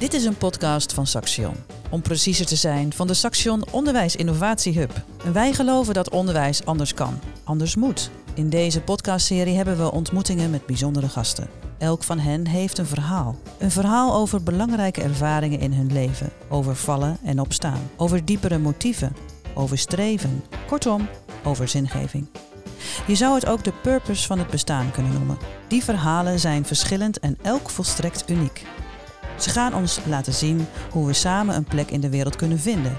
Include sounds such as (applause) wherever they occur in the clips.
Dit is een podcast van Saxion. Om preciezer te zijn, van de Saxion Onderwijs Innovatie Hub. Wij geloven dat onderwijs anders kan, anders moet. In deze podcastserie hebben we ontmoetingen met bijzondere gasten. Elk van hen heeft een verhaal. Een verhaal over belangrijke ervaringen in hun leven, over vallen en opstaan, over diepere motieven, over streven, kortom, over zingeving. Je zou het ook de purpose van het bestaan kunnen noemen. Die verhalen zijn verschillend en elk volstrekt uniek. Ze gaan ons laten zien hoe we samen een plek in de wereld kunnen vinden.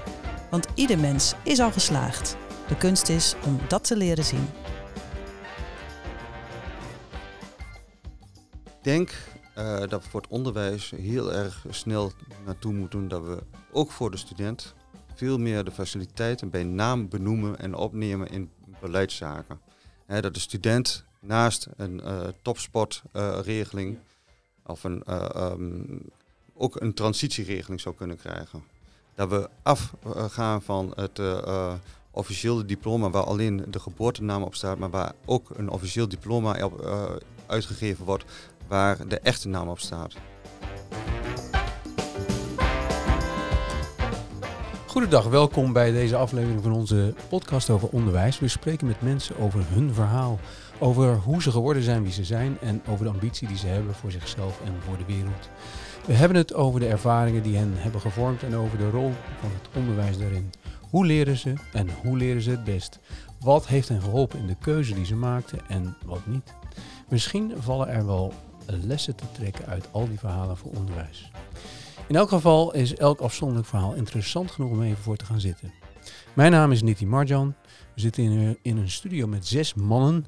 Want ieder mens is al geslaagd. De kunst is om dat te leren zien. Ik denk uh, dat we voor het onderwijs heel erg snel naartoe moeten dat we ook voor de student veel meer de faciliteiten bij naam benoemen en opnemen in beleidszaken. Dat de student naast een uh, topsportregeling of een, um, ook een transitieregeling zou kunnen krijgen. Dat we afgaan van het officiële diploma waar alleen de geboortenaam op staat, maar waar ook een officieel diploma op, uitgegeven wordt waar de echte naam op staat. Goedendag, welkom bij deze aflevering van onze podcast over onderwijs. We spreken met mensen over hun verhaal, over hoe ze geworden zijn wie ze zijn en over de ambitie die ze hebben voor zichzelf en voor de wereld. We hebben het over de ervaringen die hen hebben gevormd en over de rol van het onderwijs daarin. Hoe leren ze en hoe leren ze het best? Wat heeft hen geholpen in de keuze die ze maakten en wat niet? Misschien vallen er wel lessen te trekken uit al die verhalen voor onderwijs. In elk geval is elk afzonderlijk verhaal interessant genoeg om even voor te gaan zitten. Mijn naam is Niti Marjan. We zitten in een, in een studio met zes mannen.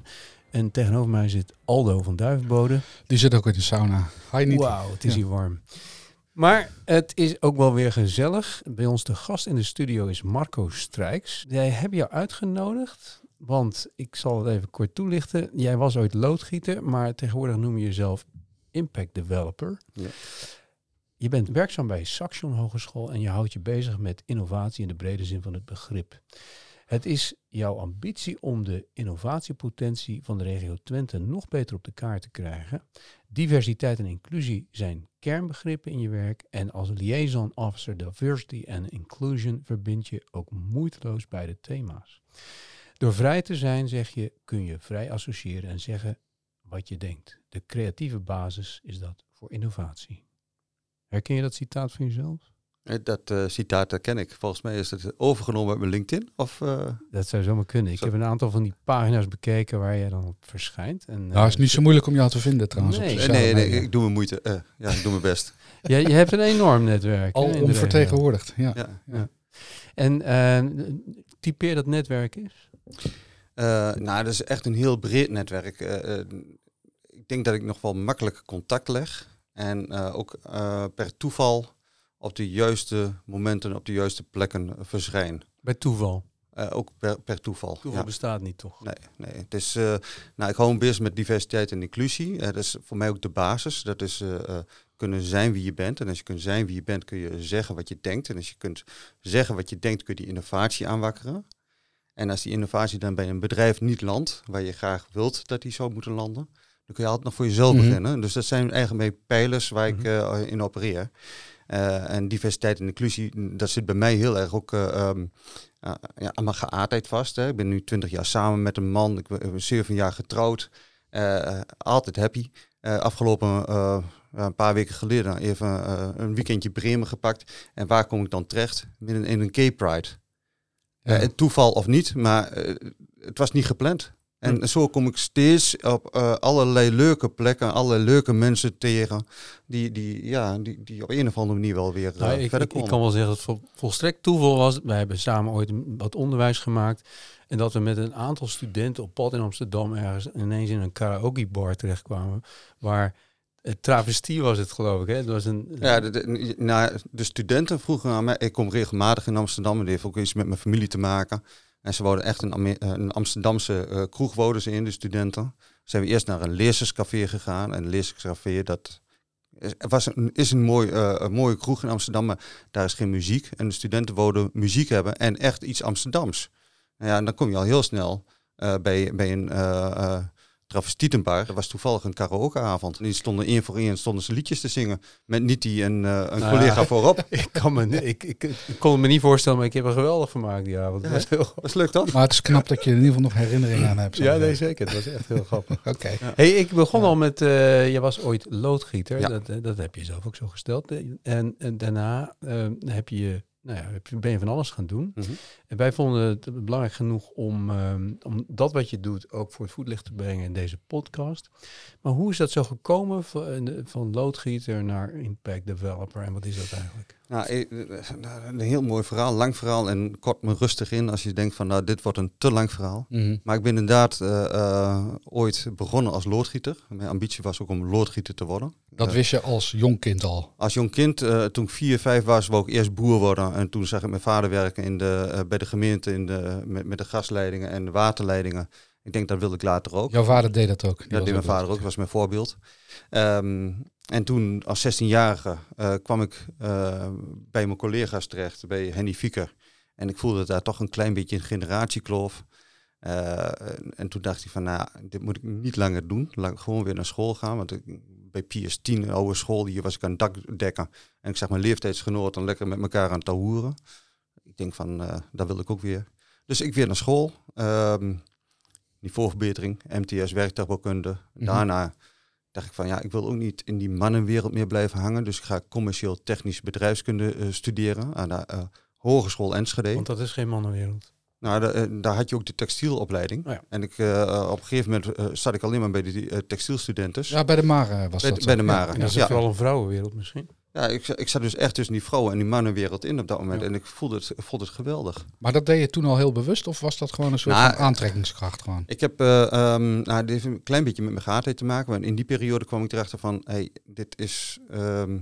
En tegenover mij zit Aldo van Duivenbode. Die zit ook in de sauna. Wauw, het is hier warm. Maar het is ook wel weer gezellig. Bij ons de gast in de studio is Marco Strijks. Jij hebt jou uitgenodigd want ik zal het even kort toelichten. Jij was ooit loodgieter, maar tegenwoordig noem je jezelf impact developer. Ja. Je bent werkzaam bij Saxion Hogeschool en je houdt je bezig met innovatie in de brede zin van het begrip. Het is jouw ambitie om de innovatiepotentie van de regio Twente nog beter op de kaart te krijgen. Diversiteit en inclusie zijn kernbegrippen in je werk en als liaison officer diversity en inclusion verbind je ook moeiteloos beide thema's. Door vrij te zijn, zeg je, kun je vrij associëren en zeggen wat je denkt. De creatieve basis is dat voor innovatie. Herken je dat citaat van jezelf? Eh, dat uh, citaat herken ik. Volgens mij is het overgenomen uit mijn LinkedIn. Of, uh, dat zou zomaar kunnen. Ik heb een aantal van die pagina's bekeken waar jij dan op verschijnt. En, nou, het is niet zo moeilijk om jou te vinden trouwens. Nee, op nee, nee, ik doe mijn moeite. Uh, ja, ik doe mijn best. (laughs) ja, je hebt een enorm netwerk. Al onvertegenwoordigd, ja. ja. ja. En typeer dat netwerk eens? Uh, nou, dat is echt een heel breed netwerk. Uh, ik denk dat ik nog wel makkelijk contact leg. En ook per toeval op de juiste momenten op de juiste plekken verschijn. Bij toeval? ook per, per toeval. Toeval bestaat niet, toch? Nee, nee. Het is, nou, ik hou een bezig met diversiteit en inclusie. dat is voor mij ook de basis. Dat is kunnen zijn wie je bent. En als je kunt zijn wie je bent, kun je zeggen wat je denkt. En als je kunt zeggen wat je denkt, kun je die innovatie aanwakkeren. En als die innovatie dan bij een bedrijf niet landt, waar je graag wilt dat die zou moeten landen, dan kun je altijd nog voor jezelf mhm. beginnen. Dus dat zijn eigenlijk pijlers waar ik uh, in opereer. Uh, en diversiteit en inclusie, dat zit bij mij heel erg ook um, ja, aan mijn geaardheid vast. Hè. Ik ben nu twintig jaar samen met een man, ik ben 7 jaar getrouwd, altijd happy. afgelopen een paar weken geleden even een weekendje Bremen gepakt. En waar kom ik dan terecht? Midden in een gay pride. Ja. Uh, toeval of niet, maar uh, het was niet gepland. En hm. zo kom ik steeds op uh, allerlei leuke plekken, allerlei leuke mensen tegen, die, die, ja, die, die op een of andere manier wel weer nou, ik, verder komen. Ik, kan wel zeggen dat het volstrekt toeval was. Wij hebben samen ooit wat onderwijs gemaakt. En dat we met een aantal studenten op pad in Amsterdam ergens ineens in een karaoke bar terechtkwamen. Waar travestie was het, geloof ik. Hè? Het was een, ja, de, de, nou, de studenten vroegen aan mij. Ik kom regelmatig in Amsterdam en die heeft ook iets met mijn familie te maken. En ze wouden echt een, een Amsterdamse uh, kroeg wouden ze in, de studenten. Zijn we eerst naar een lezerscafé gegaan. En een lezerscafé, dat is, was een, is een, mooi, uh, een mooie kroeg in Amsterdam, maar daar is geen muziek. En de studenten wouden muziek hebben en echt iets Amsterdams. Nou ja, en dan kom je al heel snel bij, bij een Travestietenbar. Dat was toevallig een karaokeavond. En die stonden één voor één stonden ze liedjes te zingen. Met Nitti en uh, een Nou collega ja. voorop. (laughs) ik, kan me, ik, ik, ik kon het me niet voorstellen, maar ik heb er geweldig vermaakt die avond. Ja, Dat was heel Dat is leuk toch? Maar het is knap dat je er in ieder geval nog herinneringen aan hebt. Ja, nee, zeker. Het was echt heel (laughs) grappig. Oké. Hey, ik begon al met, eh je was ooit loodgieter, Ja. dat, eh, dat heb je zelf ook zo gesteld. Eh, En, en daarna eh, heb je, nou ja, heb je- ben je van alles gaan doen. Mhm. En wij vonden het belangrijk genoeg om, ehm, om dat wat je doet ook voor het voetlicht te brengen in deze podcast. Maar hoe is dat zo gekomen van, van loodgieter naar impact developer en wat is dat eigenlijk? Nou, eh, eh, een heel mooi verhaal, lang verhaal en kort me rustig in als je denkt van nou dit wordt een te lang verhaal. Mhm. Maar ik ben inderdaad eh, eh, ooit begonnen als loodgieter. Mijn ambitie was ook om loodgieter te worden. Dat Eh, wist je als jong kind al. Als jong kind, eh, toen ik vier, vijf was, wou ik eerst boer worden. En toen zag ik mijn vader werken in de, eh, bij de gemeente in de, met, met de gasleidingen en de waterleidingen. Ik denk dat wilde ik later ook. Jouw vader deed dat ook. Die Ja, deed mijn vader ook, was mijn voorbeeld. Ehm, en toen als 16-jarige eh, kwam ik eh, bij mijn collega's terecht, bij Henny Fieker. En ik voelde daar toch een klein beetje een generatiekloof. Eh, en toen dacht ik van, nou, dit moet ik niet langer doen. Laat ik gewoon weer naar school gaan. Want ik, bij PS10, een oude school, hier was ik aan het dak dekken. En ik zag mijn leeftijdsgenoten lekker met elkaar aan het touwen. Ik denk van, eh dat wil ik ook weer. Dus ik weer naar school. Ehm, niveauverbetering, MTS, werktuigbouwkunde. Mhm. Daarna dacht ik van, ja, ik wil ook niet in die mannenwereld meer blijven hangen. Dus ik ga commercieel technisch bedrijfskunde eh, studeren aan de eh, Hogeschool Enschede. Want dat is geen mannenwereld. Nou, da- daar had je ook de textielopleiding. Oh ja. En ik, eh, op een gegeven moment zat ik alleen maar bij de eh, textielstudenten. Ja, bij de Mare was Bij dat bij de Ja. Mare. En dat is Ja. vooral een vrouwenwereld misschien. Ja, ik, ik zat dus echt tussen die vrouwen en die mannenwereld in op dat moment. Ja. En ik voelde het, voelde het geweldig. Maar dat deed je toen al heel bewust of was dat gewoon een soort Nou, van aantrekkingskracht gewoon? Ik heb, eh, ehm, nou, dit heeft een klein beetje met mijn geaardheid te maken. Want in die periode kwam ik erachter van, hey, dit is, ehm,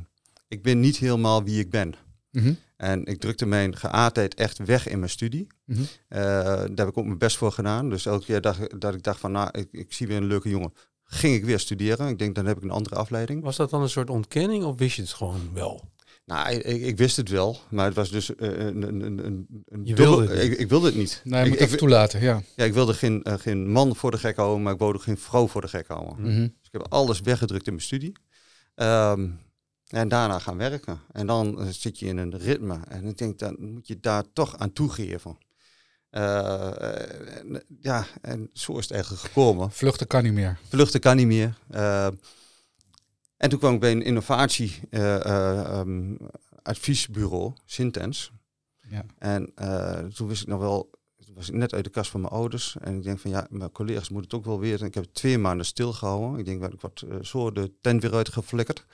ik ben niet helemaal wie ik ben. Mhm. En ik drukte mijn geaardheid echt weg in mijn studie. Mhm. Eh, daar heb ik ook mijn best voor gedaan. Dus elke keer dacht, dat ik dacht van, nou, ik, ik zie weer een leuke jongen. Ging ik weer studeren. Ik denk, dan heb ik een andere afleiding. Was dat dan een soort ontkenning of wist je het gewoon wel? Nou, ik, ik wist het wel, maar het was dus eh, een, een, een, een, een Je dubbel- wilde het niet. ik, ik wilde het niet. Nee, je ik, moet ik, even toelaten, ja. ja, ik wilde geen, eh, geen man voor de gek houden, maar ik wilde geen vrouw voor de gek houden. Hm. Mhm. Dus ik heb alles weggedrukt in mijn studie. Ehm, en daarna gaan werken. En dan eh, zit je in een ritme. En ik denk, dan moet je daar toch aan toegeven. Eh, en, ja, en zo is het eigenlijk gekomen. Vluchten kan niet meer. Vluchten kan niet meer. Eh, en toen kwam ik bij een innovatie eh, eh, ehm, adviesbureau, Sintens. Ja. En eh, toen wist ik nog wel, toen was ik net uit de kast van mijn ouders. En ik denk van ja, mijn collega's moeten het ook wel weer. En ik heb twee maanden stilgehouden. Ik denk dat ik wat eh, zo de tent weer uitgeflikkerd.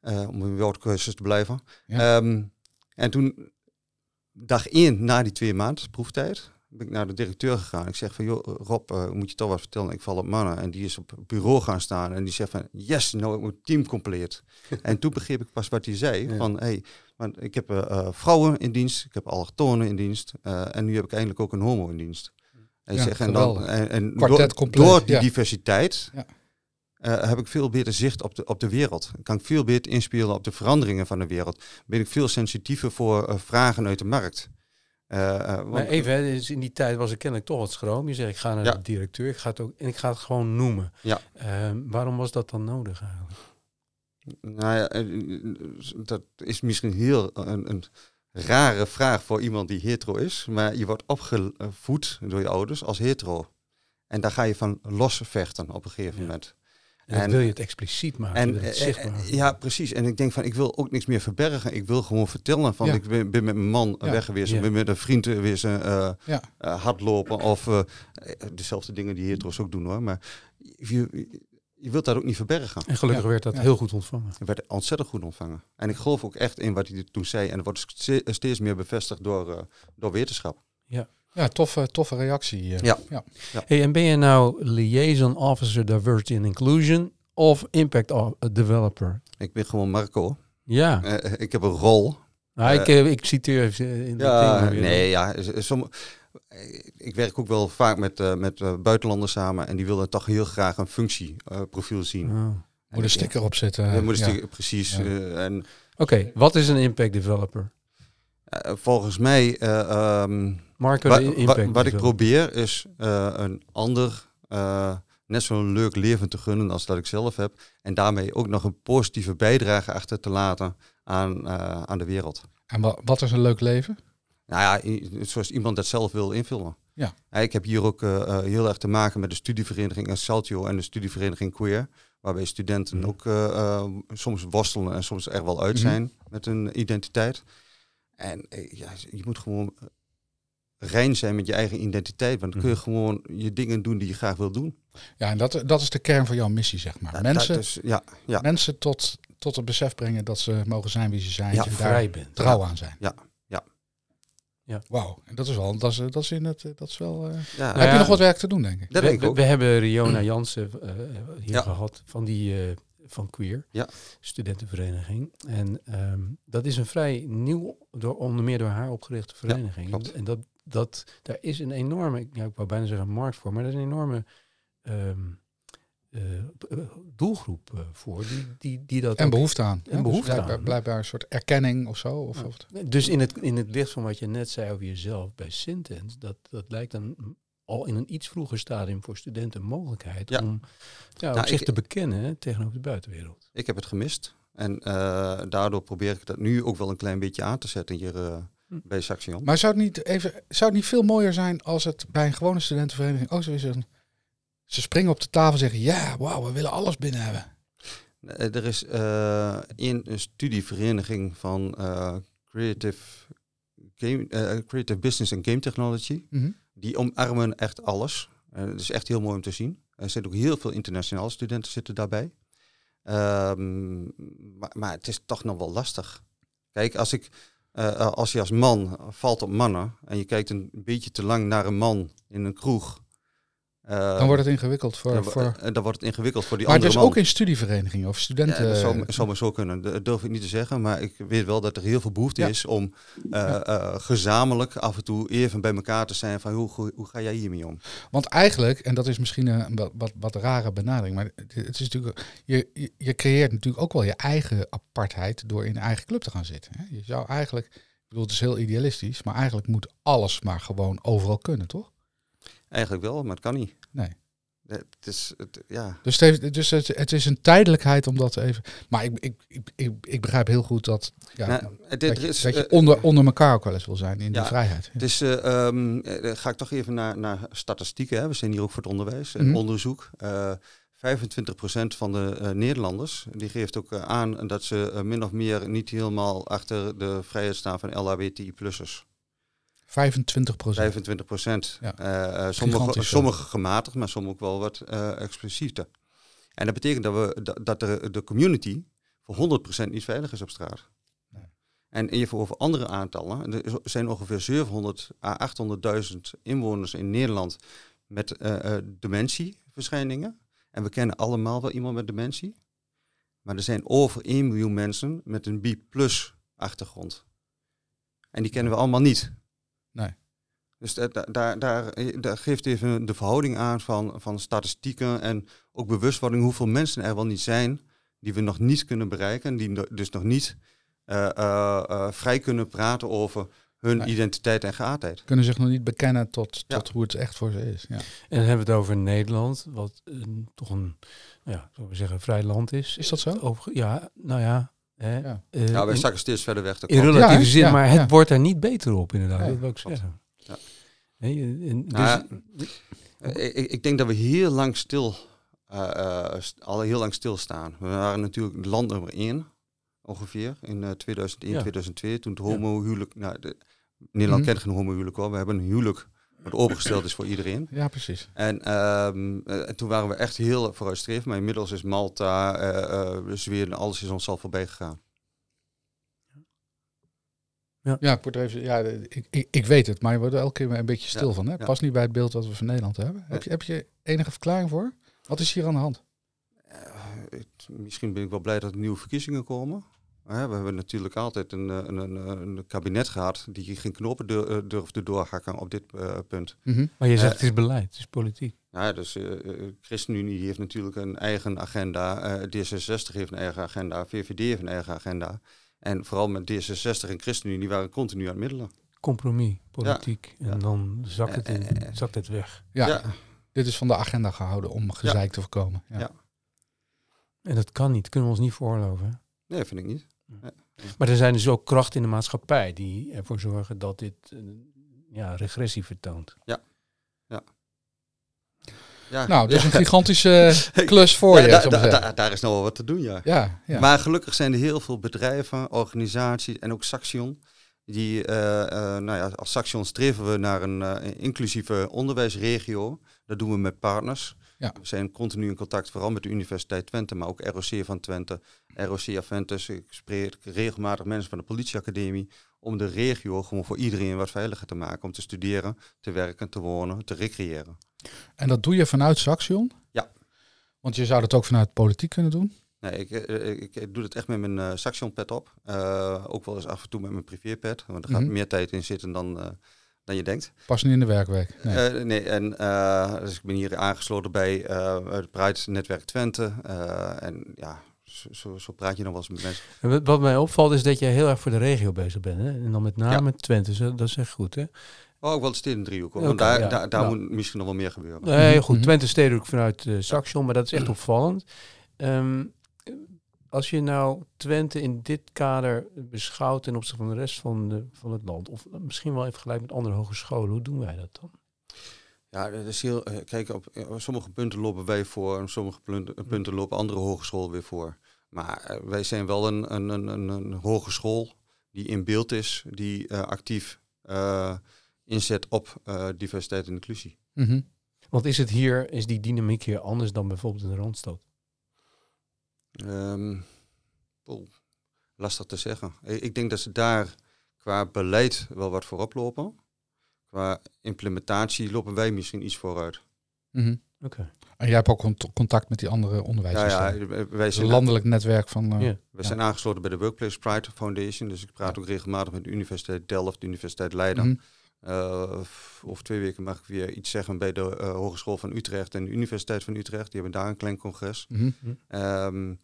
eh om in woordcursus te blijven. Ja. Ehm, en toen, dag één na die twee maanden proeftijd, ben ik naar de directeur gegaan. Ik zeg van, joh, Rob, eh, moet je toch wat vertellen? Ik val op mannen. En die is op bureau gaan staan en die zegt van, yes, nou ik moet team compleet. (laughs) en toen begreep ik pas wat hij zei. Ja. Van, hey, want ik heb eh, eh, vrouwen in dienst, ik heb allochtonen in dienst. eh, en nu heb ik eindelijk ook een homo in dienst. En, Ja, zeg, en, dan, en, en door, door die ja. diversiteit Eh, heb ik veel beter zicht op de, op de wereld. Kan ik veel beter inspelen op de veranderingen van de wereld. Ben ik veel sensitiever voor eh, vragen uit de markt. Eh, Maar even, hè, dus in die tijd was ik kennelijk toch wat schroom. Je zegt, ik ga naar Ja. de directeur ik ga het ook, en ik ga het gewoon noemen. Ja. Ehm, waarom was dat dan nodig eigenlijk? Nou ja, dat is misschien heel een, een rare vraag voor iemand die hetero is. Maar je wordt opgevoed door je ouders als hetero. En daar ga je van losvechten op een gegeven Ja. moment. En, wil je het expliciet maken, En het eh, zichtbaar. eh, ja, precies. En ik denk van, ik wil ook niks meer verbergen. Ik wil gewoon vertellen van, Ja. ik ben, ben met mijn man Ja. weg geweest. Ja. Ik ben met een vriend geweest, Ja. eh, hardlopen. Of dezelfde dingen die hetero's ook doen hoor. Maar je, je wilt dat ook niet verbergen. en gelukkig werd dat heel goed ontvangen. Het werd ontzettend goed ontvangen. En ik geloof ook echt in wat hij toen zei. En dat wordt ste- steeds meer bevestigd door, door wetenschap. Ja, toffe, toffe reactie. eh. Ja. Hey, en ben je nou liaison officer diversity and inclusion of impact of- developer? Ik ben gewoon Marco. Ja, Eh, ik heb een rol. nou, ik, eh, eh, ik citeer even in de Ja, weer. nee, ja. som- ik werk ook wel vaak met, eh, met eh, buitenlanders samen. En die willen toch heel graag een functieprofiel zien. Oh. Moet een sticker opzetten. Ja, moet een ja. sticker- precies. Ja. eh, en Oké, wat is een impact developer? Eh, volgens mij, eh, ehm, Marco, wa- wa- wat ik probeer is eh, een ander eh, net zo'n leuk leven te gunnen als dat ik zelf heb. En daarmee ook nog een positieve bijdrage achter te laten aan, uh, aan de wereld. En wa wat is een leuk leven? Nou ja, zoals iemand dat zelf wil invullen. Ja. ik heb hier ook uh, heel erg te maken met de studievereniging Saltio en de studievereniging Queer. Waarbij studenten mhm. ook uh, soms worstelen en soms er wel uit mhm. zijn met hun identiteit. En ja, je moet gewoon rein zijn met je eigen identiteit. Want dan kun je mhm. gewoon je dingen doen die je graag wil doen. Ja, en dat, dat is de kern van jouw missie, zeg maar. mensen, ja, ja. mensen tot, tot het besef brengen dat ze mogen zijn wie ze zijn. Ja, en vrij bent. Trouw aan zijn. Ja, ja. Ja. Wauw, en dat is wel, dat is, dat is in het, dat is wel. Uh, ja. Heb je nog wat werk te doen, denk ik? Dat we, we, we, hebben Riona Jansen uh, hier gehad van die uh, van Queer, ja. studentenvereniging. En um, dat is een vrij nieuw, door, onder meer door haar opgerichte vereniging. Ja, en dat, dat, daar is een enorme, ja, ik wou bijna zeggen markt voor, maar er is een enorme um, uh, doelgroep uh, voor die, die, die dat. En behoefte aan. En behoefte dus aan. Blijkbaar een soort erkenning of zo. Of, of Dus in het, in het licht van wat je net zei over jezelf bij Sintens, dat, dat lijkt dan al in een iets vroeger stadium voor studenten mogelijkheid ja. om ja, nou, zich te bekennen tegenover de buitenwereld. Ik heb het gemist. En uh, daardoor probeer ik dat nu ook wel een klein beetje aan te zetten hier uh, hm. bij Saxion. Maar zou het, niet even, zou het niet veel mooier zijn als het bij een gewone studentenvereniging ook zo is? Een, ze springen op de tafel en zeggen, ja, wauw, we willen alles binnen hebben. Er is uh, in een studievereniging van creative, game, creative Business en Game Technology. Mm -hmm die omarmen echt alles. Uh, het is echt heel mooi om te zien. Er zitten ook heel veel internationale studenten zitten daarbij. Um, maar, het is toch nog wel lastig. Kijk, als, ik, uh, als je als man valt op mannen en je kijkt een beetje te lang naar een man in een kroeg dan wordt het ingewikkeld voor... Dan, voor... Eh, dan wordt het ingewikkeld voor die maar andere Maar dus ook in studieverenigingen of studenten... Ja, dat zou, zou maar zo kunnen. Dat durf ik niet te zeggen. Maar ik weet wel dat er heel veel behoefte is om uh, gezamenlijk af en toe even bij elkaar te zijn van hoe, hoe, hoe, ga jij hiermee om? Want eigenlijk, en dat is misschien een wat, wat, wat rare benadering, maar het is natuurlijk, je, je, je, creëert natuurlijk ook wel je eigen apartheid door in een eigen club te gaan zitten. Hè? Je zou eigenlijk, ik bedoel het is heel idealistisch, maar eigenlijk moet alles maar gewoon overal kunnen, toch? Eigenlijk wel, maar het kan niet. Nee. Het is, het, ja. Dus, het, heeft, dus het, het, is een tijdelijkheid om dat even. Maar ik, ik, ik, ik, begrijp heel goed dat, ja, nou, dat, je, is, dat je uh, onder, onder elkaar ook wel eens wil zijn in ja, die vrijheid. Ja. Dus uh, um, ga ik toch even naar, naar statistieken. Hè. We zijn hier ook voor het onderwijs en mm -hmm. onderzoek. Uh, 25% van de Nederlanders die geeft ook aan dat ze min of meer niet helemaal achter de vrijheid staan van LHBTI-plussers. 25 procent. 25 procent. Ja. Uh, sommige, sommige gematigd, maar sommige ook wel wat uh, explosiever. En dat betekent dat, we, dat, de, de community voor 100 procent niet veilig is op straat. Nee. En even over andere aantallen. Er zijn ongeveer 700 à 800.000 inwoners in Nederland met uh, dementieverschijningen. En we kennen allemaal wel iemand met dementie. Maar er zijn over 1 miljoen mensen met een B-plus achtergrond. En die kennen we allemaal niet. Nee. Dus daar, daar, daar, daar geeft even de verhouding aan van, van statistieken en ook bewustwording hoeveel mensen er wel niet zijn die we nog niet kunnen bereiken. Die dus nog niet uh, uh, uh, vrij kunnen praten over hun nee. identiteit en geaardheid. Kunnen zich nog niet bekennen tot, tot ja. hoe het echt voor ze is. Ja. En dan hebben we het over Nederland, wat toch een, ja, we zeggen, vrij land is. Is dat zo? Over, ja, nou ja, Hè? Ja. Uh, nou, wij zakken steeds verder weg. In relatieve ja, zin, ja, maar het wordt er niet beter op, inderdaad. dat wil ik zeggen. Nee, en, dus, nou, ik, ik, denk dat we heel lang stil, uh, uh, al heel lang stilstaan. We waren natuurlijk land nummer één, ongeveer, in 2001, 2002, toen het homohuwelijk... Nou, de, Nederland mm. kent geen homohuwelijk hoor. We hebben een huwelijk wat opengesteld is voor iedereen. Ja, precies. En um, uh, toen waren we echt heel vooruitstrevend, maar inmiddels is Malta, uh, uh, Zweden, alles is ons al voorbij gegaan. Ja, ja, ik, word even, ja ik, ik, ik, weet het, maar je wordt er elke keer een beetje stil ja, van. Hè? Ja. Pas niet bij het beeld wat we van Nederland hebben. Heb, je, heb je enige verklaring voor? Wat is hier aan de hand? misschien ben ik wel blij dat er nieuwe verkiezingen komen. We hebben natuurlijk altijd een, een, een, een, kabinet gehad die geen knopen durfde doorhakken op dit uh, punt. Mm -hmm. Maar je zegt uh, het is beleid, het is politiek. Ja, dus uh, ChristenUnie heeft natuurlijk een eigen agenda, D66 heeft een eigen agenda, VVD heeft een eigen agenda. En vooral met D66 en ChristenUnie waren continu aan het middelen. Compromis, politiek. Ja. En ja. dan zakt het, in, zakt het weg. Ja. ja. dit is van de agenda gehouden om gezeik te voorkomen. Ja. Ja. En dat kan niet, kunnen we ons niet veroorloven. Nee, vind ik niet. Maar er zijn dus ook krachten in de maatschappij die ervoor zorgen dat dit eh, ja, regressie vertoont. Ja, Nou, dat is ja. een gigantische (laughs) klus voor Ja, je. da- da- da- daar is nog wel wat te doen, ja. ja, ja. Maar gelukkig zijn er heel veel bedrijven, organisaties en ook Saxion. Die, eh, eh, nou ja, als Saxion streven we naar een inclusieve onderwijsregio. Dat doen we met partners. Ja. We zijn continu in contact, vooral met de Universiteit Twente, maar ook ROC van Twente, ROC Aventus. Ik spreek regelmatig mensen van de politieacademie om de regio gewoon voor iedereen wat veiliger te maken. Om te studeren, te werken, te wonen, te recreëren. En dat doe je vanuit Saxion? Ja. Want je zou dat ook vanuit politiek kunnen doen? Nee, ik, eh, ik, ik doe het echt met mijn eh Saxion pet op. Eh, ook wel eens af en toe met mijn privépet. Want er gaat Mhm. meer tijd in zitten dan, eh, dan je denkt. Pas niet in de werkweek. Nee. Nee. nee, en eh, dus ik ben hier aangesloten bij eh, het Pride Netwerk Twente. Eh, en ja, zo, zo, praat je nog wel eens met mensen. En wat- mij opvalt is dat je heel erg voor de regio bezig bent. Hè? En dan met name Twente, zo- dat is echt goed. Hè? Oh, ook wel de steden driehoek. want daar, ja. daar, daar Nou. moet misschien nog wel meer gebeuren. Nee, Mhm, goed. mhm. Twente stedelijk vanuit eh Saxion, maar dat is echt opvallend. Ehm, als je nou Twente in dit kader beschouwt ten opzichte van de rest van, de, van het land, of misschien wel even gelijk met andere hogescholen, hoe doen wij dat dan? Ja, dat is heel, eh, kijk, op eh, sommige punten lopen wij voor en sommige punten, punten lopen andere hogescholen weer voor. Maar eh, wij zijn wel een, een, een, een, een hogeschool die in beeld is, die eh, actief eh, inzet op eh, diversiteit en inclusie. Mhm. Want is het hier, is die dynamiek hier anders dan bijvoorbeeld in de Randstad? Ehm, lastig te zeggen. Ik denk dat ze daar qua beleid wel wat voorop lopen. Qua implementatie lopen wij misschien iets vooruit. Mhm. Oké. En jij hebt ook cont- contact met die andere Ja, onderwijsinstellingen. ja, wij is een landelijk netwerk van... Ja. we zijn aangesloten bij de Workplace Pride Foundation. Dus ik praat ook regelmatig met de Universiteit Delft, de Universiteit Leiden. mhm. Eh, over twee weken mag ik weer iets zeggen bij de eh, Hogeschool van Utrecht en de Universiteit van Utrecht. Die hebben daar een klein congres. Mhm. Ehm,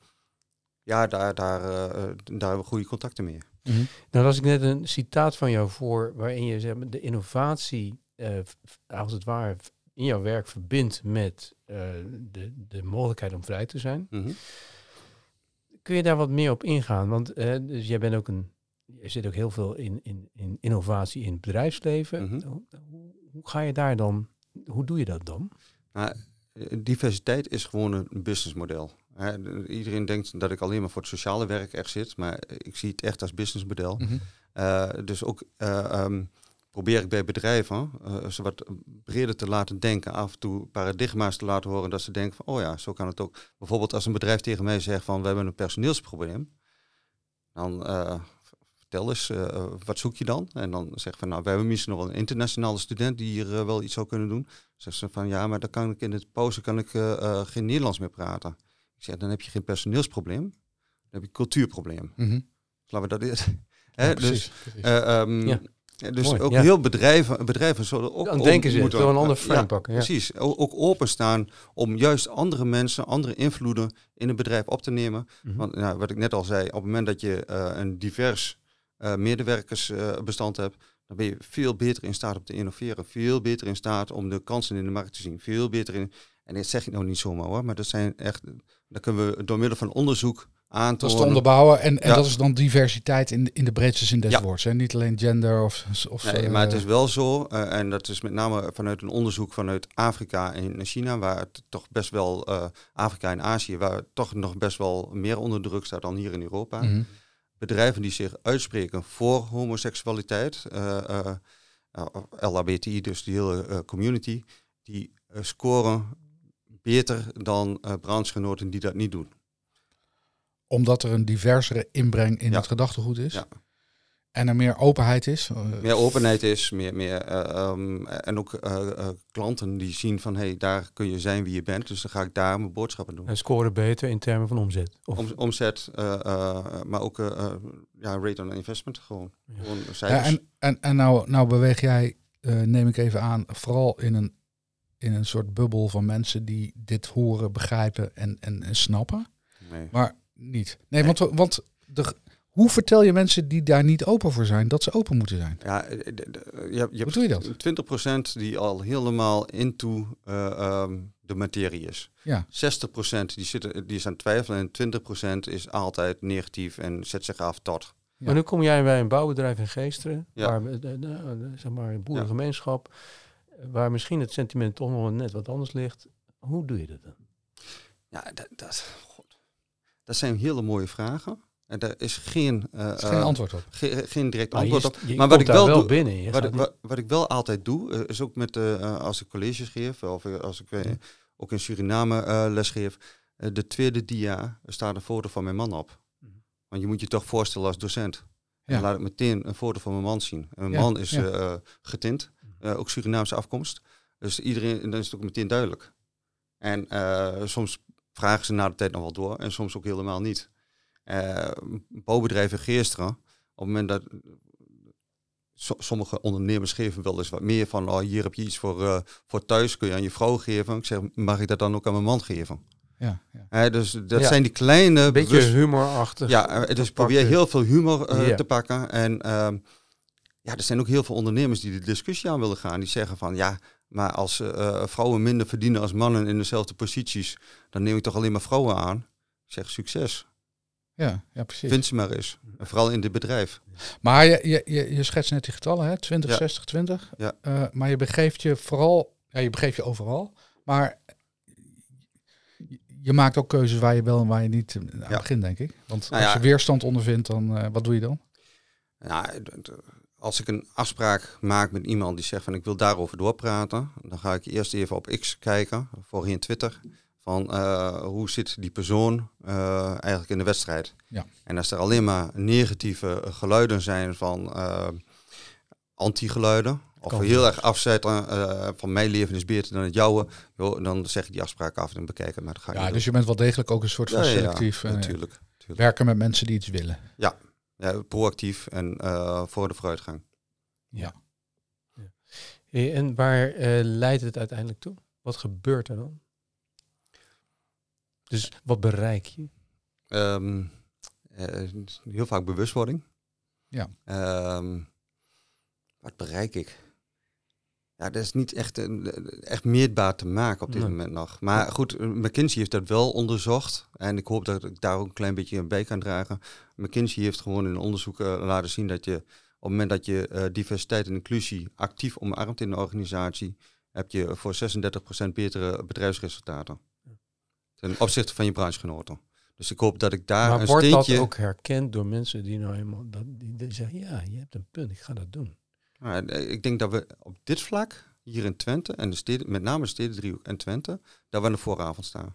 ja, daar, daar, eh, daar hebben we goede contacten mee. Mhm. Nou las ik net een citaat van jou voor, waarin je zeg maar, de innovatie, als het ware, in jouw werk verbindt met de, de mogelijkheid om vrij te zijn. Mhm. Kun je daar wat meer op ingaan? Want dus jij bent ook een, er zit ook heel veel in, in, in innovatie in het bedrijfsleven. Mhm. hoe, hoe, hoe ga je daar dan, hoe doe je dat dan? Maar eh, diversiteit is gewoon een businessmodel. Iedereen denkt dat ik alleen maar voor het sociale werk echt zit, maar ik zie het echt als businessmodel. Mhm. Eh, dus ook eh, ehm, probeer ik bij bedrijven eh, ze wat breder te laten denken, af en toe paradigma's te laten horen, dat ze denken van, oh ja, zo kan het ook. Bijvoorbeeld als een bedrijf tegen mij zegt van, we hebben een personeelsprobleem, dan eh, vertel eens, eh, wat zoek je dan? En dan zeg ik van, nou, we hebben misschien nog wel een internationale student die hier eh, wel iets zou kunnen doen. Zegt ze van, ja, maar dan kan ik in de pauze kan ik, eh, eh, geen Nederlands meer praten. Ik zeg, dan heb je geen personeelsprobleem, dan heb je een cultuurprobleem. Mhm. Laten we dat eerst... (laughs) Ja, dus eh, ehm, Ja. dus Mooi, ook ja. heel bedrijven, bedrijven zullen ook Dan denken ze, moeten- door een ander ja, frame pakken. Ja. Precies, ook openstaan om juist andere mensen, andere invloeden in een bedrijf op te nemen. Mhm. Want nou, wat ik net al zei, op het moment dat je eh, een divers eh, medewerkersbestand hebt, dan ben je veel beter in staat om te innoveren. Veel beter in staat om de kansen in de markt te zien. Veel beter in. En dit zeg ik nou niet zomaar hoor, maar dat zijn echt. Dat kunnen we door middel van onderzoek is te onderbouwen en, en Ja. dat is dan diversiteit in, de- in de breedste zin des Ja. woords. Hè? Niet alleen gender of... of Nee, maar het eh, is wel zo, eh, en dat is met name vanuit een onderzoek vanuit Afrika en China, waar het toch best wel, eh, Afrika en Azië, waar het toch nog best wel meer onder druk staat dan hier in Europa. mhm. Bedrijven die zich uitspreken voor homoseksualiteit, eh, eh, eh, LHBTI, dus die hele community, die scoren beter dan branchegenoten die dat niet doen. Omdat er een diversere inbreng in Ja. het gedachtegoed is. Ja. En er meer openheid is. eh, meer openheid is, meer, meer, eh, ehm, en ook eh, klanten die zien van hé, hey, daar kun je zijn wie je bent, dus dan ga ik daar mijn boodschappen doen. En scoren beter in termen van omzet. Of, Om, omzet, eh, eh, maar ook ja, rate on investment gewoon. Ja. gewoon Ja, en en, en nou, nou beweeg jij, neem ik even aan, vooral in een, in een soort bubbel van mensen die dit horen, begrijpen en, en, en snappen. nee. Maar niet. Nee, want, want de, Hoe vertel je mensen die daar niet open voor zijn, dat ze open moeten zijn? Ja, eh, de- de- je, hebt- je Hoe doe je dat? hebt 20% die al helemaal into eh, ehm, de materie is. Ja, 60% die, zitten, die is aan het twijfelen en 20% is altijd negatief en zet zich af tot. Ja. Maar nu kom jij bij een bouwbedrijf in Geesteren, Ja. waar, de- zeg maar, een boerengemeenschap, eh, waar misschien het sentiment toch nog net wat anders ligt. Hoe doe je dat dan? Ja, dat, dat, God. dat zijn hele mooie vragen. En daar is geen, eh, er is geen eh, antwoord op. ge- geen direct Maar je, antwoord op. je Maar wat ik wel wel doe- binnen. Wat, wat, wat ik wel altijd doe, eh, is ook met, als ik colleges geef, of als ik Ja. ook in Suriname eh, les geef, de tweede dia staat een foto van mijn man op. Mhm. Want je moet je toch voorstellen als docent. En Ja. laat ik meteen een foto van mijn man zien. En mijn Ja, man is ja. eh, getint, eh, ook Surinaamse afkomst. Dus iedereen, dan is het ook meteen duidelijk. En eh, soms vragen ze na de tijd nog wel door en soms ook helemaal niet. Eh bouwbedrijven Geesteren, op het moment dat so- sommige ondernemers geven wel eens wat meer van, oh, hier heb je iets voor, eh, voor thuis, kun je aan je vrouw geven. Ik zeg, mag ik dat dan ook aan mijn man geven? Ja, ja. Hè, dus dat Ja. zijn die kleine... beetje bewust- humorachtig. ja, eh, dus probeer heel veel humor eh, te pakken. En ehm, ja, er zijn ook heel veel ondernemers die de discussie aan willen gaan. Die zeggen van, ja, maar als eh, vrouwen minder verdienen als mannen in dezelfde posities, dan neem ik toch alleen maar vrouwen aan. Ik zeg, succes. Ja, ja precies. Vind ze maar eens. En vooral in dit bedrijf. Maar je, je, je, schetst net die getallen, hè? 20, Ja. 60, 20. Ja. Eh, maar je begeeft je vooral, ja, je begeeft je overal. Maar je, maakt ook keuzes waar je wel en waar je niet eh, aan Ja. begint, denk ik. Want Nou als je weerstand ondervindt, dan eh, wat doe je dan? D- als ik een afspraak maak met iemand die zegt van ik wil daarover doorpraten, dan ga ik eerst even op X kijken, voorheen Twitter, van eh, hoe zit die persoon eh, eigenlijk in de wedstrijd. Ja. En als er alleen maar negatieve geluiden zijn van eh, anti-geluiden, of heel erg afzetten eh, van mijn leven is beter dan het jouwe, joh, dan zeg ik die afspraak af en bekijk het, maar dat ga ik Ja, dus je bent wel degelijk ook een soort van. Ja, ja, ja, selectief. eh, natuurlijk. natuurlijk. werken met mensen die iets willen. Ja, proactief en eh, voor de vooruitgang. Hey, en waar eh, leidt het uiteindelijk toe? Wat gebeurt er dan? Dus wat bereik je? Ehm, eh, heel vaak bewustwording. Ja. Ehm, wat bereik ik? Ja, dat is niet echt, echt meetbaar te maken op dit Nee. moment nog. Maar goed, eh, McKinsey heeft dat wel onderzocht. En ik hoop dat ik daar ook een klein beetje bij kan dragen. McKinsey heeft gewoon in een onderzoek eh, laten zien dat je op het moment dat je diversiteit en inclusie actief omarmt in de organisatie, heb je voor 36% betere bedrijfsresultaten. Ten opzichte van je branchegenoten. Dus ik hoop dat ik daar maar een wordt steentje... dat ook herkend door mensen die nou helemaal dat, die, die zeggen, ja, je hebt een punt, ik ga dat doen. Nou, eh, ik denk dat we op dit vlak, hier in Twente, en de steden, met name de stedendriehoek en Twente, dat we aan de vooravond staan.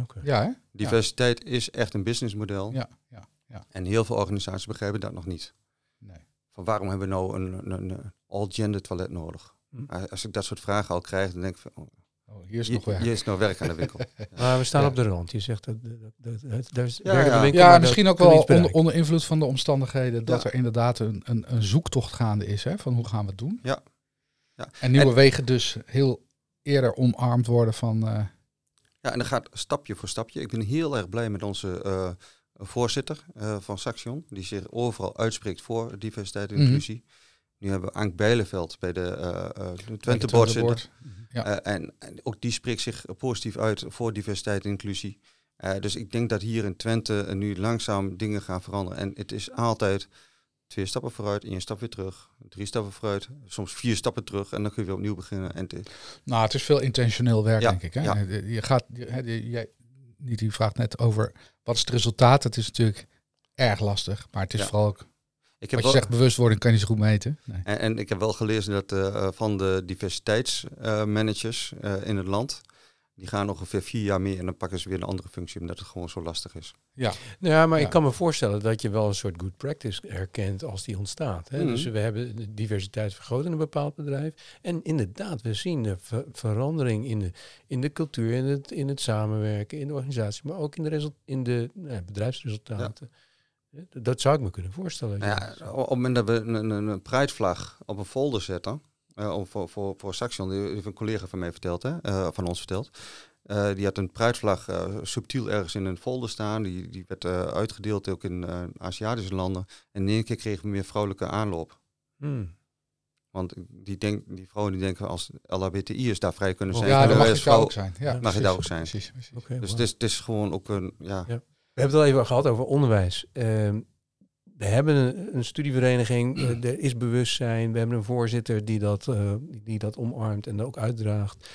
Oké. Ja, hè? Diversiteit is echt een businessmodel. Ja, ja, ja. En heel veel organisaties begrijpen dat nog niet. Nee. Van waarom hebben we nou een, een, een all-gender toilet nodig? Hm. Eh, Als ik dat soort vragen al krijg, dan denk ik van, oh, Oh, hier is nog werk. hier is nog werk aan de winkel. (laughs) Maar we staan Ja. op de rand. Je zegt dat, dat, dat, dat, is Ja, werk op de ja. winkel, Ja, misschien ook wel onder, onder invloed van de omstandigheden dat Ja. er inderdaad een, een, een zoektocht gaande is hè, van hoe gaan we het doen. Ja. Ja. En nieuwe En- wegen dus heel eerder omarmd worden van eh, Ja, en dat gaat stapje voor stapje. Ik ben heel erg blij met onze eh, voorzitter eh, van Saxion, die zich overal uitspreekt voor diversiteit en Mhm. inclusie. Nu hebben we Ank Bijleveld bij de de Twente Board zitten. Ja. Eh, en, en ook die spreekt zich positief uit voor diversiteit en inclusie. Dus ik denk dat hier in Twente nu langzaam dingen gaan veranderen. En het is altijd twee stappen vooruit, één stap weer terug, drie stappen vooruit, soms vier stappen terug en dan kun je weer opnieuw beginnen. En Nou, het is veel intentioneel werk, Ja, denk ik. Hè? ja. Je- gaat, jij, niet, die vraagt net over wat is het resultaat. Het is natuurlijk erg lastig, maar het is Ja. vooral ook, ik heb wat je wel- zegt, bewustwording kan je zo goed meten. Nee. En, en ik heb wel gelezen dat eh, van de diversiteitsmanagers eh, in het land, die gaan ongeveer vier jaar meer en dan pakken ze weer een andere functie, omdat het gewoon zo lastig is. Ja, Ja, maar Ja. ik kan me voorstellen dat je wel een soort good practice herkent als die ontstaat. Hè? Mhm. Dus we hebben de diversiteit vergroot in een bepaald bedrijf. En inderdaad, we zien de ver- verandering in de, in de cultuur, in het, in het samenwerken, in de organisatie, maar ook in de, result, in de nou ja, bedrijfsresultaten. Hè, Dat zou ik me kunnen voorstellen. Nou ja, op het moment dat we een, een, een Pride-vlag op een folder zetten, eh, om voor, voor, voor Saxion, die heeft een collega van mij verteld, hè, eh, van ons verteld. Eh, die had een pruitvlag eh, subtiel ergens in een folder staan. Die, die werd eh, uitgedeeld ook in eh, Aziatische landen. En in één keer kregen we meer vrouwelijke aanloop. Hmm. Want die, denk, die vrouwen die denken als LHBTI is daar vrij kunnen zijn. Ja, dan mag je daar ook zijn. Ja, Mag je daar ook zijn. Precies, precies. Dus het is, het is gewoon ook een, ja, Ja. We hebben het al even gehad over onderwijs. Ehm, we hebben een, een studievereniging, eh, (clears throat) er is bewustzijn. We hebben een voorzitter die dat, eh, die- dat omarmt en ook uitdraagt.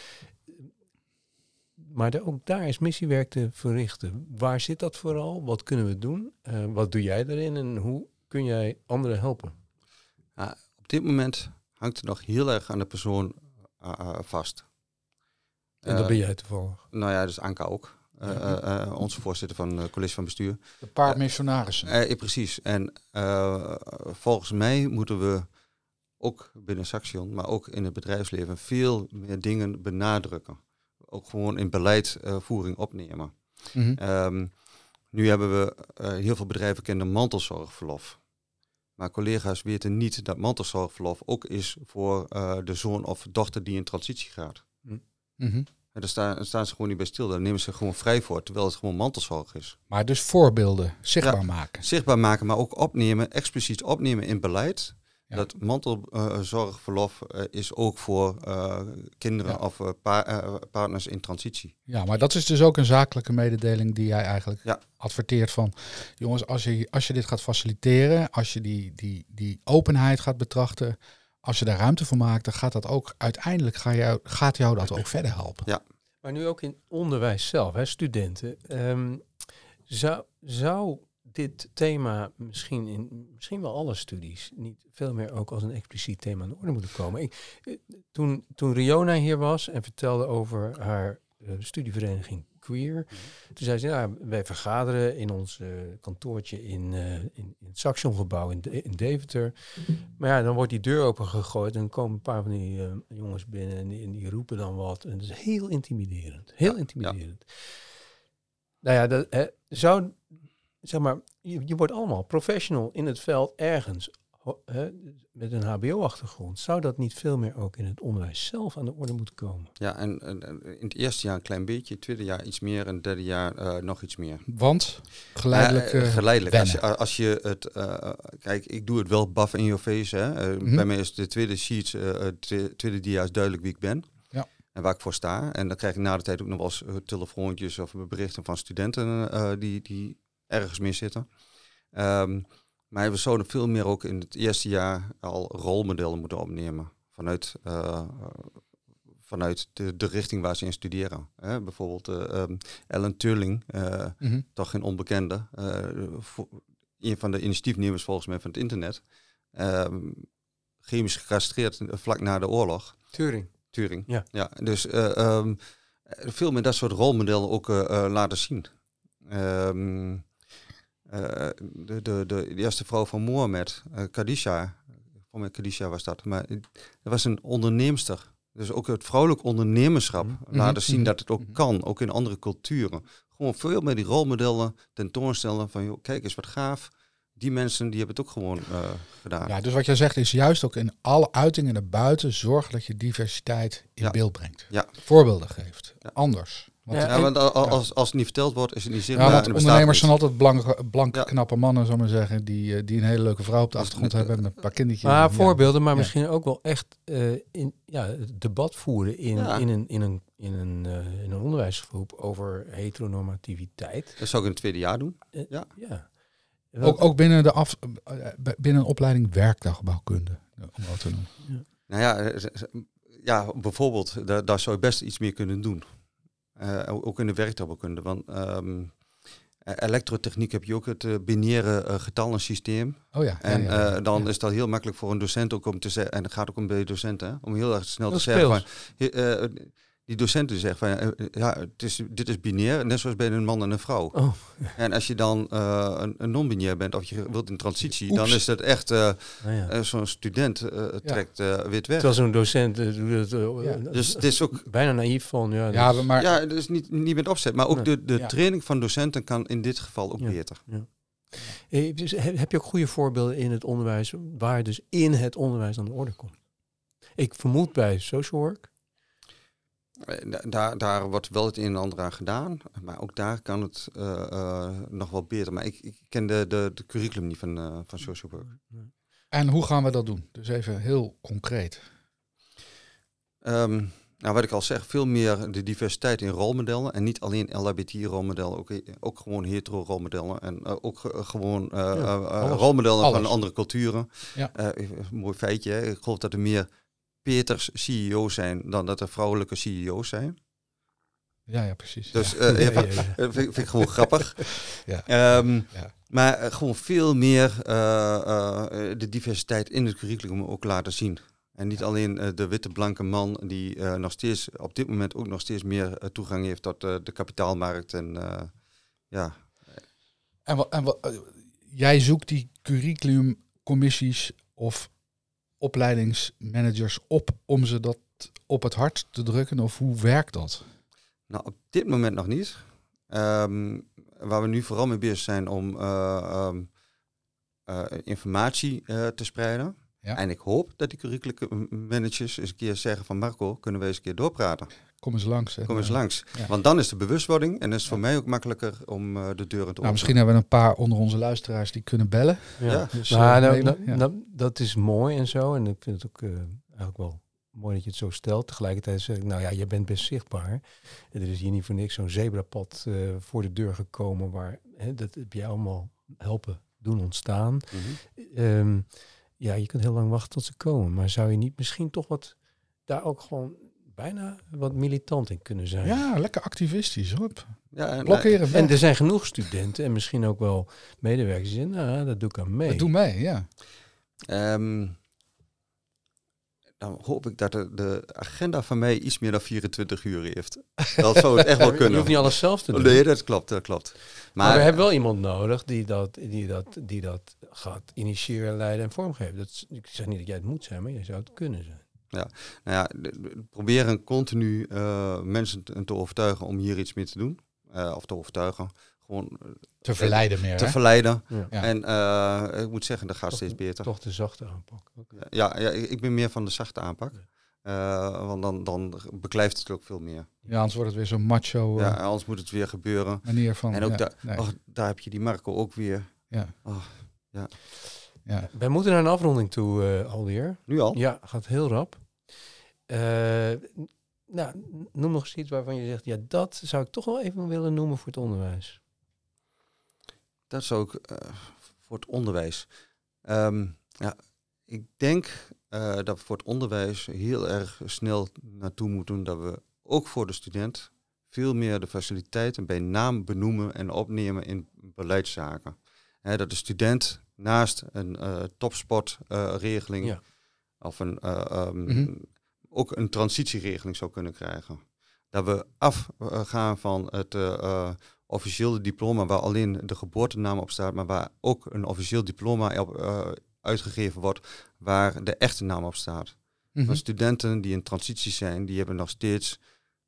Maar ook daar is missiewerk te verrichten. Waar zit dat vooral? Wat kunnen we doen? Eh, wat doe jij erin en hoe kun jij anderen helpen? op dit moment hangt het nog heel erg aan de persoon vast. En dat ben jij toevallig. Nou ja, dus Anka ook. Eh, onze voorzitter van het college van bestuur. De paar missionarissen. Precies. En volgens mij moeten we ook binnen Saxion, maar ook in het bedrijfsleven, veel meer dingen benadrukken. Ook gewoon in beleidvoering opnemen. Mhm. Ehm, nu hebben we heel veel bedrijven kennen mantelzorgverlof. Maar collega's weten niet dat mantelzorgverlof ook is voor de zoon of dochter die in transitie gaat. Mhm. En daar staan, daar staan ze gewoon niet bij stil. Daar nemen ze gewoon vrij voor, terwijl het gewoon mantelzorg is. Maar dus voorbeelden zichtbaar Ja. maken. Zichtbaar maken, maar ook opnemen, expliciet opnemen in beleid. Ja. Dat mantelzorgverlof eh, is ook voor eh, kinderen Ja. of eh, pa- partners in transitie. Ja, maar dat is dus ook een zakelijke mededeling die jij eigenlijk Ja. adverteert van... jongens, als je, als je dit gaat faciliteren, als je die, die, die openheid gaat betrachten... als je daar ruimte voor maakt, dan gaat dat ook... uiteindelijk ga jou, gaat jou dat ook verder helpen. Maar nu ook in onderwijs zelf, hè, studenten. Ehm, zou, zou dit thema misschien in misschien wel alle studies niet veel meer ook als een expliciet thema aan de orde moeten komen? Ik, eh, toen, toen Riona hier was en vertelde over haar eh, studievereniging Queer, toen zei ze, ja, wij vergaderen in ons eh, kantoortje in, eh, in, in het Saxongebouw in, De- in Deventer. Maar ja, dan wordt die deur open gegooid en dan komen een paar van die eh, jongens binnen en die, en die roepen dan wat. En dat is heel intimiderend. Heel intimiderend. Nou ja, dat, hè, zou, zeg maar, je, je wordt allemaal professional in het veld ergens. Met een HBO-achtergrond. Zou dat niet veel meer ook in het onderwijs zelf aan de orde moeten komen? Ja, en, in het eerste jaar een klein beetje, het tweede jaar iets meer en het derde jaar eh, nog iets meer. Want geleidelijk... Eh, eh, geleidelijk. Als je, als je het, eh, kijk, ik doe het wel buff in your face. Hè. Mhm. Bij mij is de tweede sheet, eh, tweede dia is duidelijk wie ik ben. Ja. En waar ik voor sta. En dan krijg ik na de tijd ook nog wel eens telefoontjes of berichten van studenten eh, die, die ergens meer zitten. Ehm, maar we zouden veel meer ook in het eerste jaar al rolmodellen moeten opnemen. Vanuit, eh, vanuit de, de richting waar ze in studeren. Hè. Bijvoorbeeld eh, ehm, Ellen Turling, eh, Mhm. toch geen onbekende. eh, een van de initiatiefnemers volgens mij van het internet. Ehm, chemisch gecastreerd vlak na de oorlog. Turing. Turing. Ja. ja dus eh, ehm, veel meer dat soort rolmodellen ook laten zien. Ehm, eh, de, de, de eerste vrouw van Mohammed, eh Khadija, voor mij Khadija was dat, maar dat was een onderneemster. Dus ook het vrouwelijk ondernemerschap Mhm. laten zien Mhm. dat het ook Mhm. kan, ook in andere culturen. Gewoon veel meer die rolmodellen tentoonstellen van, joh, kijk eens wat gaaf. Die mensen die hebben het ook gewoon eh, gedaan. Ja, dus wat jij zegt is juist ook in alle uitingen naar buiten zorgen dat je diversiteit in Ja. beeld brengt. Ja. Voorbeelden geeft. Ja. Anders. Want, Ja, Ja, want al- al- als, als het niet verteld wordt, is het niet ja, zichtbaar. want bestaat ondernemers zijn altijd blanke, blanke Ja. knappe mannen, ik maar zeggen, die, eh, die een hele leuke vrouw op de Dus achtergrond met, hebben en een paar kindertjes. Maar Ja. voorbeelden, maar Ja. misschien ook wel echt eh, in, ja, het debat voeren in, Ja. in, een, in, een, in, een, eh, in een onderwijsgroep over heteronormativiteit. Dat zou ik in het tweede jaar doen. Ja. ja. Ook, ook binnen, de af, binnen een opleiding werktuigbouwkunde, om wat te noemen. Nou ja, ja bijvoorbeeld, daar, daar zou je best iets meer kunnen doen. Eh, ook in de werktuigbouwkunde. Want ehm, eh, elektrotechniek heb je ook het eh, binaire eh, getallensysteem. Oh ja. En ja, ja, ja. dan is dat heel makkelijk voor een docent ook om te zeggen, en dat gaat ook om bij docenten, hè, om heel erg snel Heel te zeggen van, die docenten zeggen van, eh, ja, het is, dit is binair, net zoals bij een man en een vrouw. Oh. En als je dan eh, een, een non-binair bent of je wilt in transitie, dan is dat echt, eh, Nou ja. eh, zo'n student eh, trekt eh, wit weg. Terwijl zo'n docent eh, doet het eh, Ja. eh, Dus het is ook bijna naïef van. Ja, Ja, dat- maar Ja, dus niet, niet met opzet. Maar ook Nee. de, de Ja. training van docenten kan in dit geval ook Ja. beter. Eh, dus heb, heb je ook goede voorbeelden in het onderwijs waar dus in het onderwijs aan de orde komt? Ik vermoed bij social work. Eh, da- Daar, daar wordt wel het een en ander aan gedaan, maar ook daar kan het eh, eh, nog wel beter. Maar ik, ik ken de, de, de curriculum niet van, van social work. En hoe gaan we dat doen? Dus even heel concreet. Ehm, nou, wat ik al zeg, veel meer de diversiteit in rolmodellen. En niet alleen LHBT-rolmodellen, ook, ook gewoon hetero-rolmodellen. En ook ge- gewoon Ja, alles. rolmodellen van andere culturen. Ja. Mooi feitje, hè. ik geloof dat er meer Peters CEO's zijn dan dat er vrouwelijke CEO's zijn. Ja, ja, precies. Dus Ja. eh, Ja, ja, (laughs) vind, vind ik gewoon grappig. (laughs) Ja. Ja. Maar eh, gewoon veel meer eh, de diversiteit in het curriculum ook laten zien. En niet alleen de witte blanke man die nog steeds op dit moment ook nog steeds meer toegang heeft tot de kapitaalmarkt. En ja, En, wat, en wat, jij zoekt die curriculumcommissies of opleidingsmanagers op om ze dat op het hart te drukken? Of hoe werkt dat? nou op dit moment nog niet. Ehm, waar we nu vooral mee bezig zijn om eh, ehm, eh, informatie eh, te spreiden. Ja. En ik hoop dat die curriculum managers eens een keer zeggen van Marco, kunnen we eens een keer doorpraten? Kom eens langs. en, Kom eens langs. ja. Want dan is de bewustwording en is het voor mij ook makkelijker om eh, de deuren te Nou, openen. misschien hebben we een paar onder onze luisteraars die kunnen bellen. Ja. Dus, Nou, eh, nou, nou, ja. nou, dat is mooi en zo. En ik vind het ook eh, eigenlijk wel mooi dat je het zo stelt. Tegelijkertijd zeg ik, nou ja, je bent best zichtbaar. En er is hier niet voor niks zo'n zebrapad eh, voor de deur gekomen. Waar, hè, dat heb jij allemaal helpen doen ontstaan. Mhm. Ehm, ja, je kunt heel lang wachten tot ze komen. Maar zou je niet misschien toch wat daar ook gewoon bijna wat militant in kunnen zijn? ja, lekker activistisch. Hoor. Ja, en, Blokkeren En er zijn genoeg studenten en misschien ook wel medewerkers die zeggen, nou, dat doe ik aan mee. Doe mee, ja. ehm, dan hoop ik dat de, de agenda van mij iets meer dan 24 uur heeft. Dat zou het echt wel (laughs) Je kunnen. hoeft niet alles zelf te doen. Nee, dat klopt, dat klopt. Maar, Maar, we hebben wel iemand nodig die dat, die dat, die dat gaat initiëren, leiden en vormgeven. Dat, is- ik zeg niet dat jij het moet zijn, maar jij zou het kunnen zijn. Nou ja, de- de- proberen continu eh, mensen te, overtuigen om hier iets mee te doen. Eh, of te overtuigen. Gewoon eh, Te verleiden meer. te hè? verleiden. Ja. Ja. En eh, ik moet zeggen, dat gaat Toch- steeds beter. Toch de zachte aanpak. Oké. Ja, ja, ik ben meer van de zachte aanpak. Eh, want dan, dan beklijft het ook veel meer. Ja, anders wordt het weer zo'n macho Ja, anders moet het weer gebeuren. manier van... En ook ja, daar, nee, oh, daar heb je die Marco ook weer. ja, Oh, ja. Wij moeten naar een afronding toe eh, alweer. nu al? Ja, gaat heel rap. Eh, nou, noem nog eens iets waarvan je zegt, ja, dat zou ik toch wel even willen noemen voor het onderwijs. Dat is ook eh, voor het onderwijs. Ehm, ja, ik denk eh, dat we voor het onderwijs heel erg snel naartoe moeten doen dat we ook voor de student veel meer de faciliteiten bij naam benoemen en opnemen in beleidszaken. Hè, dat de student naast een eh topsportregeling Ja. of een, eh, ehm, Mhm. Ook een transitieregeling zou kunnen krijgen. Dat we afgaan van het eh, eh, officiële diploma waar alleen de geboortenaam op staat, maar waar ook een officieel diploma op, eh, uitgegeven wordt waar de echte naam op staat. Maar studenten die in transitie zijn, die hebben nog steeds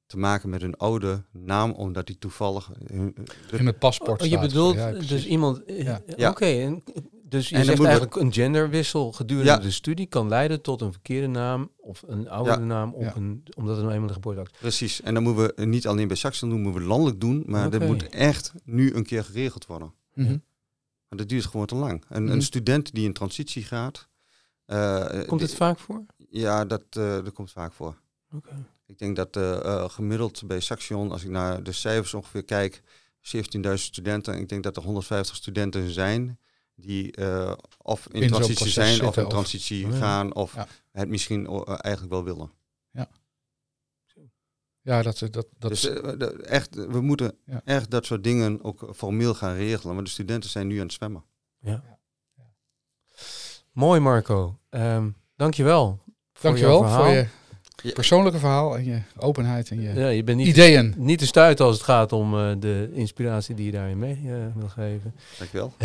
te maken met hun oude naam, omdat die toevallig... hun- In het paspoort Oh, je bedoelt Ja, dus iemand... eh, Ja. eh, Ja. Oké, dus je En zegt eigenlijk een genderwissel gedurende Ja. de studie kan leiden tot een verkeerde naam of een oudere Ja. naam, op Ja. een, omdat het nou eenmaal de geboorteakte Precies. En dan moeten we niet alleen bij Saxon doen, moeten we landelijk doen, maar dat moet echt nu een keer geregeld worden. Mhm. Dat duurt gewoon te lang. Een, Mhm. een student die in transitie gaat... eh, Komt het die- vaak voor? Ja, dat, eh, dat komt vaak voor. Oké. Ik denk dat eh, eh, gemiddeld bij Saxion, als ik naar de cijfers ongeveer kijk, 17.000 studenten. Ik denk dat er 150 studenten zijn die eh, of in, transitie zijn of in of- transitie Oh ja. gaan of Ja. het misschien eh, eigenlijk wel willen. Ja, dat, dat, dat dus eh, echt, we moeten Ja. echt dat soort dingen ook formeel gaan regelen. Want de studenten zijn nu aan het zwemmen. Mooi Marco. Ehm dankjewel. voor Dankjewel voor verhaal. je persoonlijke verhaal en je openheid en je Ja, je bent niet, ideeën. niet te stuiten als het gaat om eh, de inspiratie die je daarin mee eh, wil geven. Dankjewel. (laughs)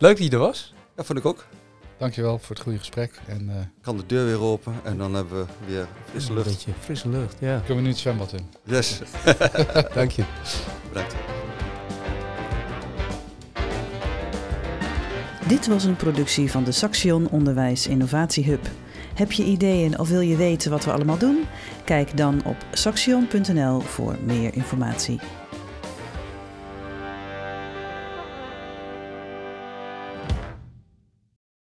Leuk dat je er was. Dat vond ik ook. Dankjewel voor het goede gesprek. En eh, Kan de deur weer open en dan hebben we weer frisse Een lucht. beetje frisse lucht, ja. kunnen we nu het zwembad in. Yes. (laughs) Dank je. Bedankt. Dit was een productie van de Saxion Onderwijs Innovatie Hub. Heb je ideeën of wil je weten wat we allemaal doen? Kijk dan op saxion.nl voor meer informatie.